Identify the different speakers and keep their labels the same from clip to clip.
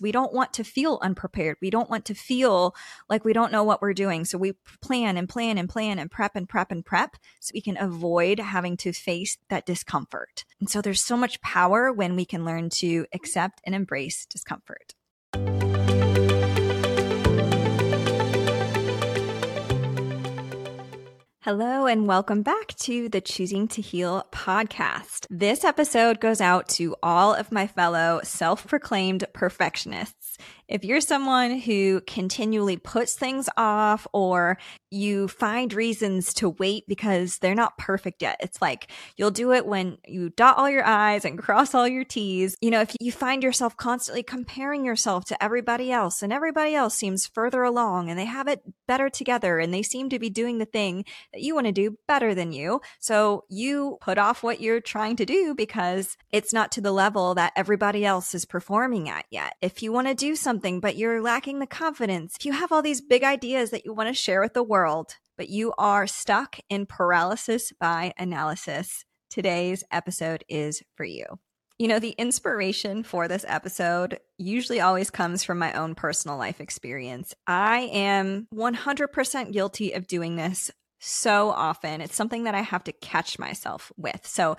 Speaker 1: We don't want to feel unprepared. We don't want to feel like we don't know what we're doing. So we plan and plan and plan and prep and prep and prep so we can avoid having to face that discomfort. And so there's so much power when we can learn to accept and embrace discomfort. Hello, and welcome back to the Choosing to Heal podcast. This episode goes out to all of my fellow self proclaimed perfectionists. If you're someone who continually puts things off or you find reasons to wait because they're not perfect yet, it's like you'll do it when you dot all your I's and cross all your T's. You know, if you find yourself constantly comparing yourself to everybody else and everybody else seems further along and they have it better together and they seem to be doing the thing that you want to do better than you. So you put off what you're trying to do because it's not to the level that everybody else is performing at yet. If you want to do something, something, but you're lacking the confidence, if you have all these big ideas that you want to share with the world, but you are stuck in paralysis by analysis, today's episode is for you. You know, the inspiration for this episode usually always comes from my own personal life experience. I am 100% guilty of doing this so often. It's something that I have to catch myself with. So,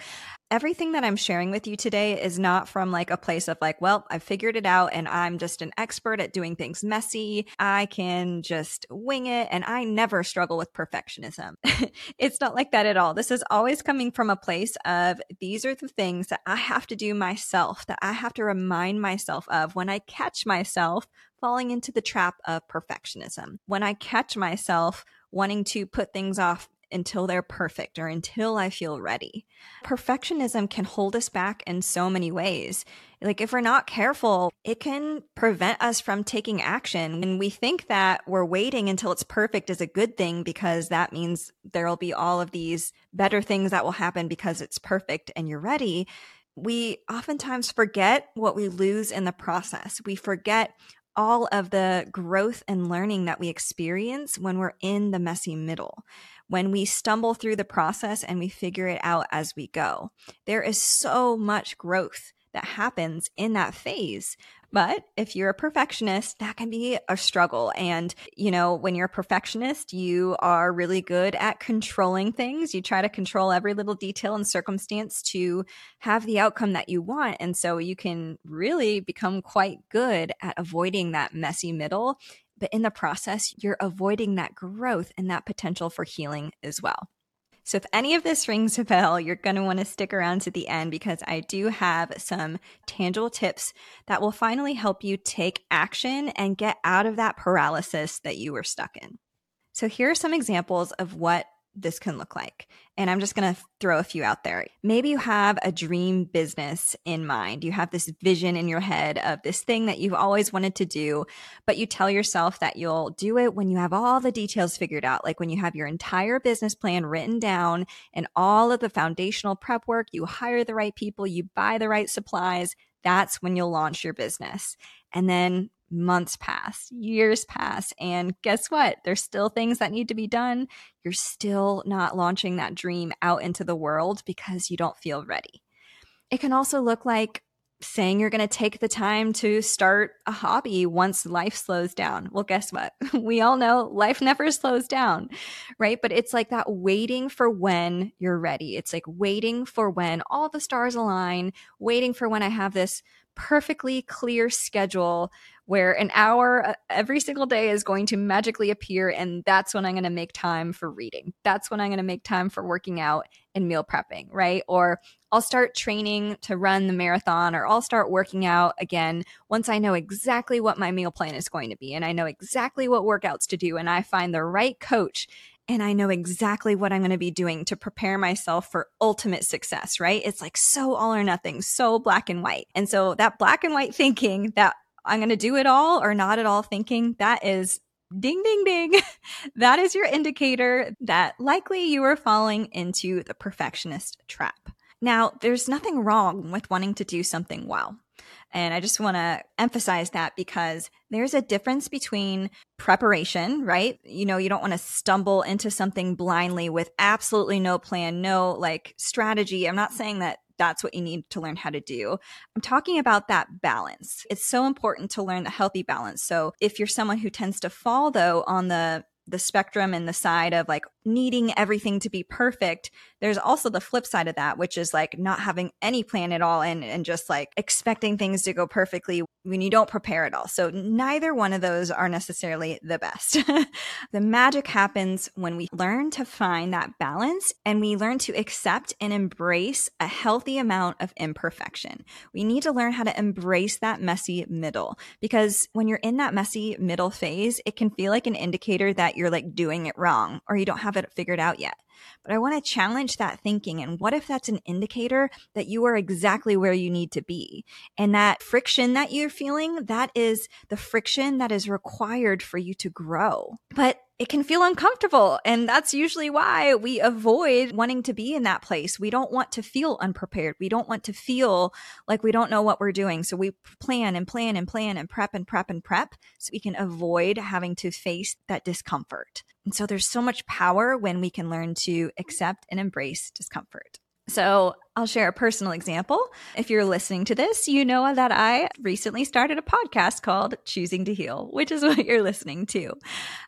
Speaker 1: everything that I'm sharing with you today is not from like a place of like, well, I figured it out and I'm just an expert at doing things messy. I can just wing it and I never struggle with perfectionism. it's not like that at all. This is always coming from a place of these are the things that I have to do myself, that I have to remind myself of when I catch myself falling into the trap of perfectionism. When I catch myself wanting to put things off until they're perfect or until I feel ready. Perfectionism can hold us back in so many ways. Like, if we're not careful, it can prevent us from taking action. And we think that we're waiting until it's perfect is a good thing because that means there'll be all of these better things that will happen because it's perfect and you're ready. We oftentimes forget what we lose in the process. We forget all of the growth and learning that we experience when we're in the messy middle, when we stumble through the process and we figure it out as we go. There is so much growth that happens in that phase but if you're a perfectionist, that can be a struggle. And, you know, when you're a perfectionist, you are really good at controlling things. You try to control every little detail and circumstance to have the outcome that you want. And so you can really become quite good at avoiding that messy middle. But in the process, you're avoiding that growth and that potential for healing as well. So if any of this rings a bell, you're going to want to stick around to the end because I do have some tangible tips that will finally help you take action and get out of that paralysis that you were stuck in. So here are some examples of what this can look like. And I'm just going to throw a few out there. Maybe you have a dream business in mind. You have this vision in your head of this thing that you've always wanted to do, but you tell yourself that you'll do it when you have all the details figured out, like when you have your entire business plan written down and all of the foundational prep work, you hire the right people, you buy the right supplies. That's when you'll launch your business. And then months pass, years pass, and guess what? There's still things that need to be done. You're still not launching that dream out into the world because you don't feel ready. It can also look like saying you're going to take the time to start a hobby once life slows down. Well, guess what? We all know life never slows down, right? But it's like that waiting for when you're ready. It's like waiting for when all the stars align, waiting for when I have this perfectly clear schedule where an hour uh, every single day is going to magically appear and that's when I'm going to make time for reading. That's when I'm going to make time for working out and meal prepping, right? Or I'll start training to run the marathon or I'll start working out again once I know exactly what my meal plan is going to be and I know exactly what workouts to do and I find the right coach and I know exactly what I'm going to be doing to prepare myself for ultimate success, right? It's like so all or nothing, so black and white. And so that black and white thinking that I'm going to do it all or not at all thinking, that is ding, ding, ding. that is your indicator that likely you are falling into the perfectionist trap. Now, there's nothing wrong with wanting to do something well. And I just want to emphasize that because there's a difference between preparation, right? You know, you don't want to stumble into something blindly with absolutely no plan, no like strategy. I'm not saying that that's what you need to learn how to do. I'm talking about that balance. It's so important to learn the healthy balance. So if you're someone who tends to fall though on the the spectrum and the side of like needing everything to be perfect, there's also the flip side of that, which is like not having any plan at all and, and just like expecting things to go perfectly when you don't prepare at all. So neither one of those are necessarily the best. the magic happens when we learn to find that balance and we learn to accept and embrace a healthy amount of imperfection. We need to learn how to embrace that messy middle because when you're in that messy middle phase, it can feel like an indicator that you're like doing it wrong or you don't have it figured out yet. But I want to challenge that thinking. And what if that's an indicator that you are exactly where you need to be? And that friction that you're feeling, that is the friction that is required for you to grow. But it can feel uncomfortable. And that's usually why we avoid wanting to be in that place. We don't want to feel unprepared. We don't want to feel like we don't know what we're doing. So we plan and plan and plan and prep and prep and prep so we can avoid having to face that discomfort. And so there's so much power when we can learn to accept and embrace discomfort. So I'll share a personal example. If you're listening to this, you know that I recently started a podcast called Choosing to Heal, which is what you're listening to.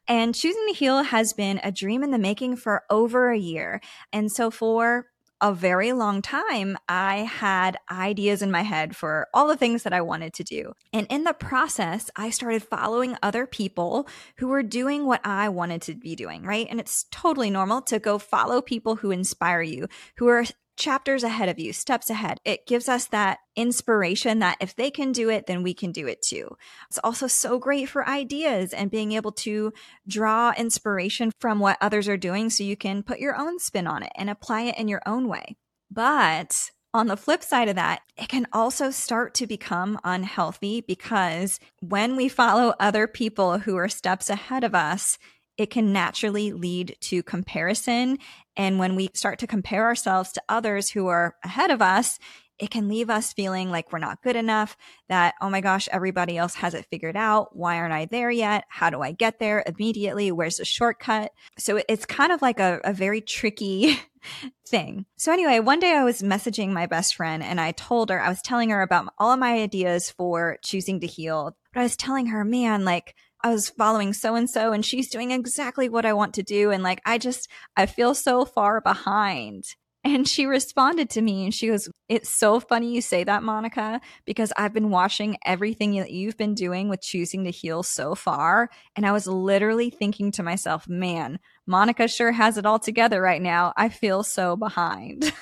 Speaker 1: And Choosing to Heal has been a dream in the making for over a year. And so for a very long time, I had ideas in my head for all the things that I wanted to do. And in the process, I started following other people who were doing what I wanted to be doing, right? And it's totally normal to go follow people who inspire you, who are chapters ahead of you, steps ahead. It gives us that inspiration that if they can do it, then we can do it too. It's also so great for ideas and being able to draw inspiration from what others are doing so you can put your own spin on it and apply it in your own way. But on the flip side of that, it can also start to become unhealthy because when we follow other people who are steps ahead of us, it can naturally lead to comparison. And when we start to compare ourselves to others who are ahead of us, it can leave us feeling like we're not good enough, that, oh my gosh, everybody else has it figured out. Why aren't I there yet? How do I get there immediately? Where's the shortcut? So it's kind of like a, a very tricky thing. So anyway, one day I was messaging my best friend and I told her, I was telling her about all of my ideas for choosing to heal, but I was telling her, man, like, I was following so and so and she's doing exactly what I want to do. And like, I just, I feel so far behind. And she responded to me and she goes, It's so funny you say that, Monica, because I've been watching everything that you've been doing with choosing to heal so far. And I was literally thinking to myself, man, Monica sure has it all together right now. I feel so behind.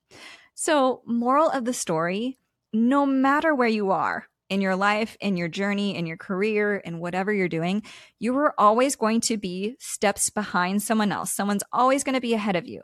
Speaker 1: so, moral of the story no matter where you are, in your life, in your journey, in your career, in whatever you're doing, you are always going to be steps behind someone else. Someone's always going to be ahead of you.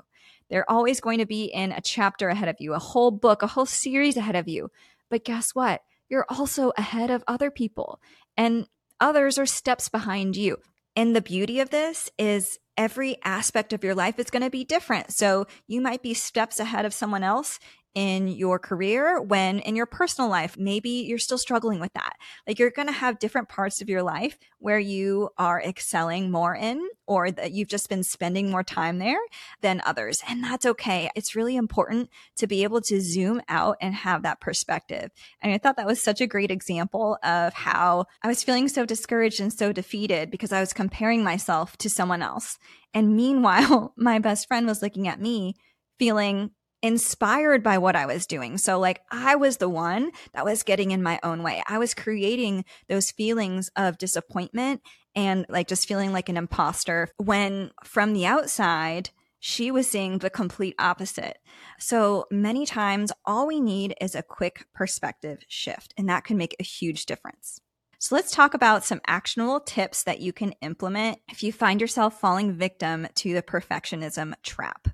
Speaker 1: They're always going to be in a chapter ahead of you, a whole book, a whole series ahead of you. But guess what? You're also ahead of other people, and others are steps behind you. And the beauty of this is every aspect of your life is going to be different. So you might be steps ahead of someone else in your career when in your personal life maybe you're still struggling with that. Like you're going to have different parts of your life where you are excelling more in or that you've just been spending more time there than others and that's okay. It's really important to be able to zoom out and have that perspective and i thought that was such a great example of how i was feeling so discouraged and so defeated because i was comparing myself to someone else and meanwhile my best friend was looking at me feeling inspired by what I was doing. So, like, I was the one that was getting in my own way. I was creating those feelings of disappointment and like just feeling like an imposter when from the outside, she was seeing the complete opposite. So many times, all we need is a quick perspective shift, and that can make a huge difference. So let's talk about some actionable tips that you can implement if you find yourself falling victim to the perfectionism trap.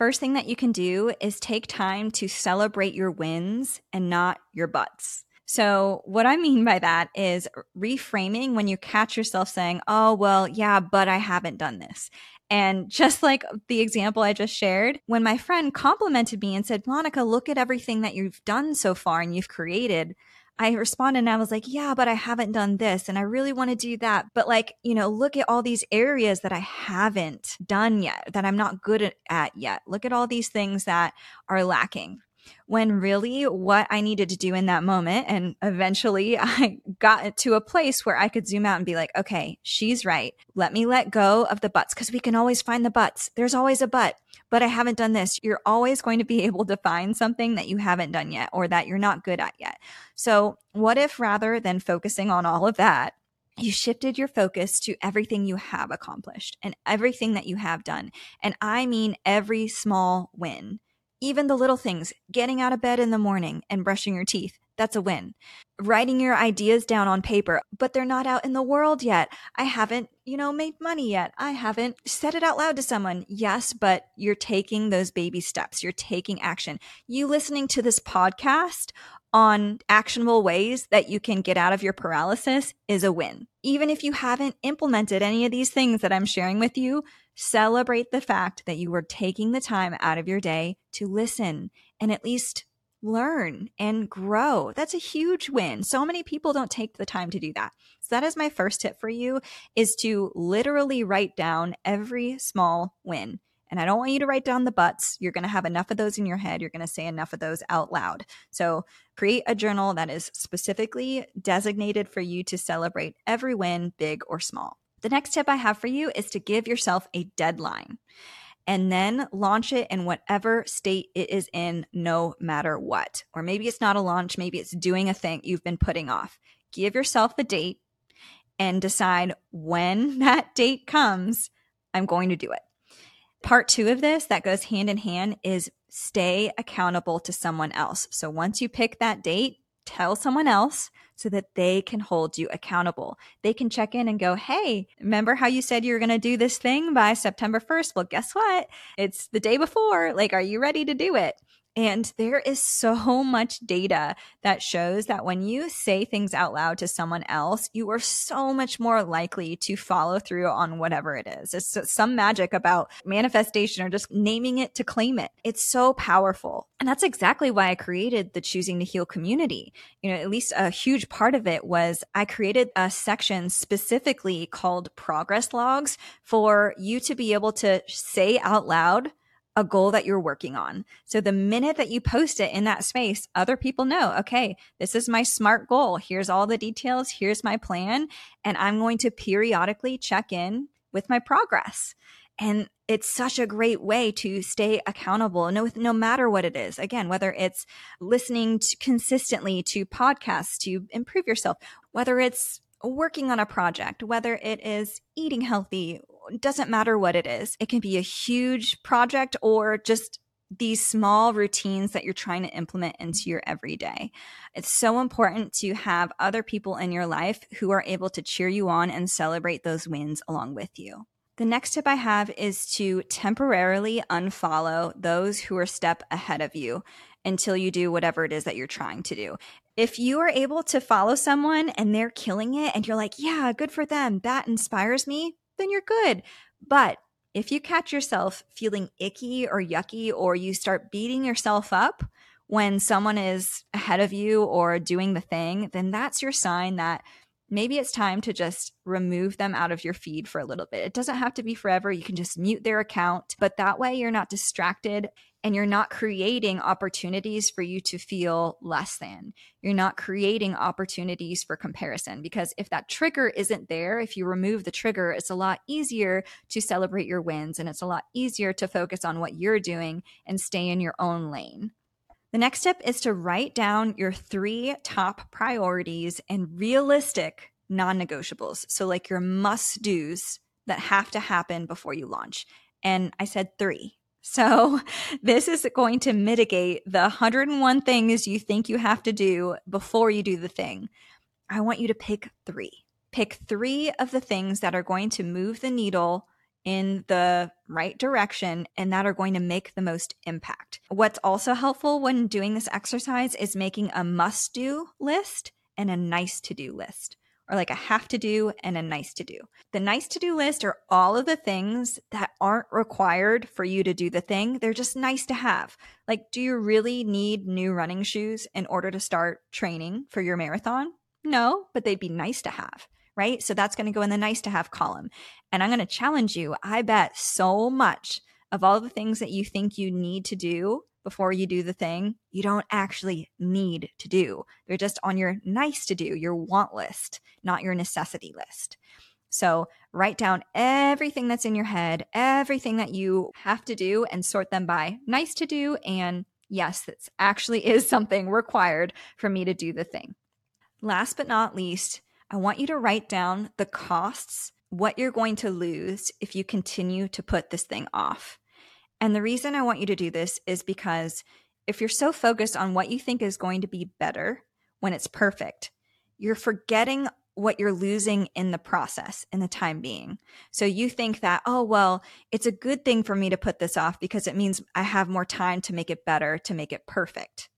Speaker 1: First thing that you can do is take time to celebrate your wins and not your buts. So, what I mean by that is reframing when you catch yourself saying, Oh, well, yeah, but I haven't done this. And just like the example I just shared, when my friend complimented me and said, Monica, look at everything that you've done so far and you've created, I responded and I was like, yeah, but I haven't done this and I really want to do that. But like, you know, look at all these areas that I haven't done yet, that I'm not good at yet. Look at all these things that are lacking. When really what I needed to do in that moment. And eventually I got to a place where I could zoom out and be like, okay, she's right. Let me let go of the buts because we can always find the buts. There's always a but, but I haven't done this. You're always going to be able to find something that you haven't done yet or that you're not good at yet. So, what if rather than focusing on all of that, you shifted your focus to everything you have accomplished and everything that you have done. And I mean every small win. Even the little things, getting out of bed in the morning and brushing your teeth, that's a win. Writing your ideas down on paper, but they're not out in the world yet. I haven't, you know, made money yet. I haven't said it out loud to someone. Yes, but you're taking those baby steps. You're taking action. You listening to this podcast on actionable ways that you can get out of your paralysis is a win. Even if you haven't implemented any of these things that I'm sharing with you, celebrate the fact that you were taking the time out of your day to listen and at least learn and grow. That's a huge win. So many people don't take the time to do that. So that is my first tip for you is to literally write down every small win. And I don't want you to write down the buts. You're going to have enough of those in your head. You're going to say enough of those out loud. So create a journal that is specifically designated for you to celebrate every win, big or small. The next tip I have for you is to give yourself a deadline and then launch it in whatever state it is in, no matter what. Or maybe it's not a launch, maybe it's doing a thing you've been putting off. Give yourself a date and decide when that date comes, I'm going to do it. Part two of this that goes hand in hand is stay accountable to someone else. So once you pick that date, tell someone else so that they can hold you accountable. They can check in and go, Hey, remember how you said you were going to do this thing by September 1st? Well, guess what? It's the day before. Like, are you ready to do it? And there is so much data that shows that when you say things out loud to someone else, you are so much more likely to follow through on whatever it is. It's some magic about manifestation or just naming it to claim it. It's so powerful. And that's exactly why I created the Choosing to Heal community. You know, at least a huge part of it was I created a section specifically called progress logs for you to be able to say out loud a goal that you're working on. So the minute that you post it in that space, other people know, okay, this is my smart goal. Here's all the details. Here's my plan. And I'm going to periodically check in with my progress. And it's such a great way to stay accountable no, no matter what it is. Again, whether it's listening to consistently to podcasts to improve yourself, whether it's working on a project, whether it is eating healthy, doesn't matter what it is. It can be a huge project or just these small routines that you're trying to implement into your everyday. It's so important to have other people in your life who are able to cheer you on and celebrate those wins along with you. The next tip I have is to temporarily unfollow those who are step ahead of you until you do whatever it is that you're trying to do. If you are able to follow someone and they're killing it and you're like, yeah, good for them, that inspires me, then you're good. But if you catch yourself feeling icky or yucky, or you start beating yourself up when someone is ahead of you or doing the thing, then that's your sign that maybe it's time to just remove them out of your feed for a little bit. It doesn't have to be forever. You can just mute their account, but that way you're not distracted and you're not creating opportunities for you to feel less than. You're not creating opportunities for comparison because if that trigger isn't there, if you remove the trigger, it's a lot easier to celebrate your wins and it's a lot easier to focus on what you're doing and stay in your own lane. The next step is to write down your three top priorities and realistic non negotiables. So, like your must do's that have to happen before you launch. And I said three. So, this is going to mitigate the 101 things you think you have to do before you do the thing. I want you to pick three. Pick three of the things that are going to move the needle in the right direction and that are going to make the most impact. What's also helpful when doing this exercise is making a must do list and a nice to do list, or like a have to do and a nice to do. The nice to do list are all of the things that aren't required for you to do the thing, they're just nice to have. Like, do you really need new running shoes in order to start training for your marathon? No, but they'd be nice to have right? So that's going to go in the nice to have column. And I'm going to challenge you. I bet so much of all the things that you think you need to do before you do the thing you don't actually need to do. They're just on your nice to do, your want list, not your necessity list. So write down everything that's in your head, everything that you have to do, and sort them by nice to do and yes, this actually is something required for me to do the thing. Last but not least, I want you to write down the costs, what you're going to lose if you continue to put this thing off. And the reason I want you to do this is because if you're so focused on what you think is going to be better when it's perfect, you're forgetting what you're losing in the process in the time being. So you think that, oh, well, it's a good thing for me to put this off because it means I have more time to make it better, to make it perfect.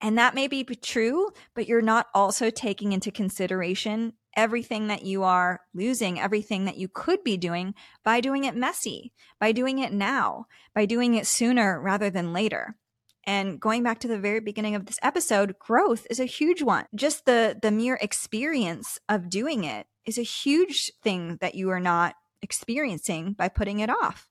Speaker 1: And that may be true, but you're not also taking into consideration everything that you are losing, everything that you could be doing by doing it messy, by doing it now, by doing it sooner rather than later. And going back to the very beginning of this episode, growth is a huge one. Just the the mere experience of doing it is a huge thing that you are not experiencing by putting it off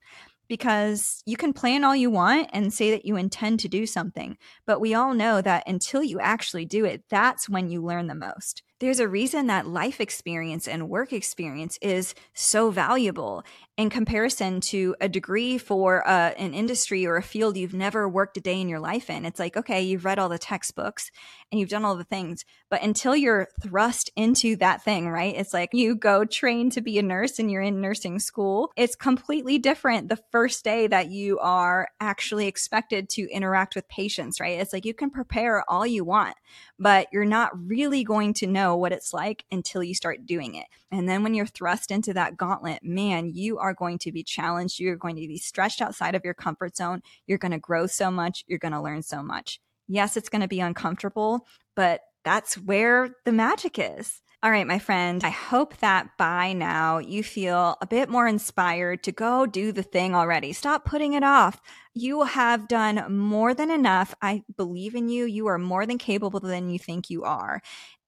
Speaker 1: because you can plan all you want and say that you intend to do something, but we all know that until you actually do it, that's when you learn the most. There's a reason that life experience and work experience is so valuable in comparison to a degree for uh, an industry or a field you've never worked a day in your life in. It's like, okay, you've read all the textbooks and you've done all the things, but until you're thrust into that thing, right? It's like you go train to be a nurse and you're in nursing school. It's completely different the first day that you are actually expected to interact with patients, right? It's like you can prepare all you want, but you're not really going to know what it's like until you start doing it. And then when you're thrust into that gauntlet, man, you are going to be challenged. You're going to be stretched outside of your comfort zone. You're going to grow so much. You're going to learn so much. Yes, it's going to be uncomfortable, but that's where the magic is. All right, my friend, I hope that by now you feel a bit more inspired to go do the thing already. Stop putting it off. You have done more than enough. I believe in you. You are more than capable than you think you are.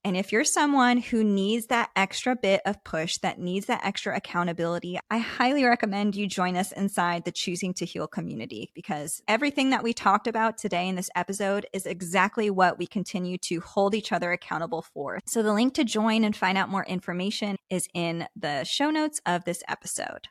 Speaker 1: And if you're someone who needs that extra bit of push, that needs that extra accountability, I highly recommend you join us inside the Choosing to Heal community because everything that we talked about today in this episode is exactly what we continue to hold each other accountable for. So the link to join and find out more information is in the show notes of this episode.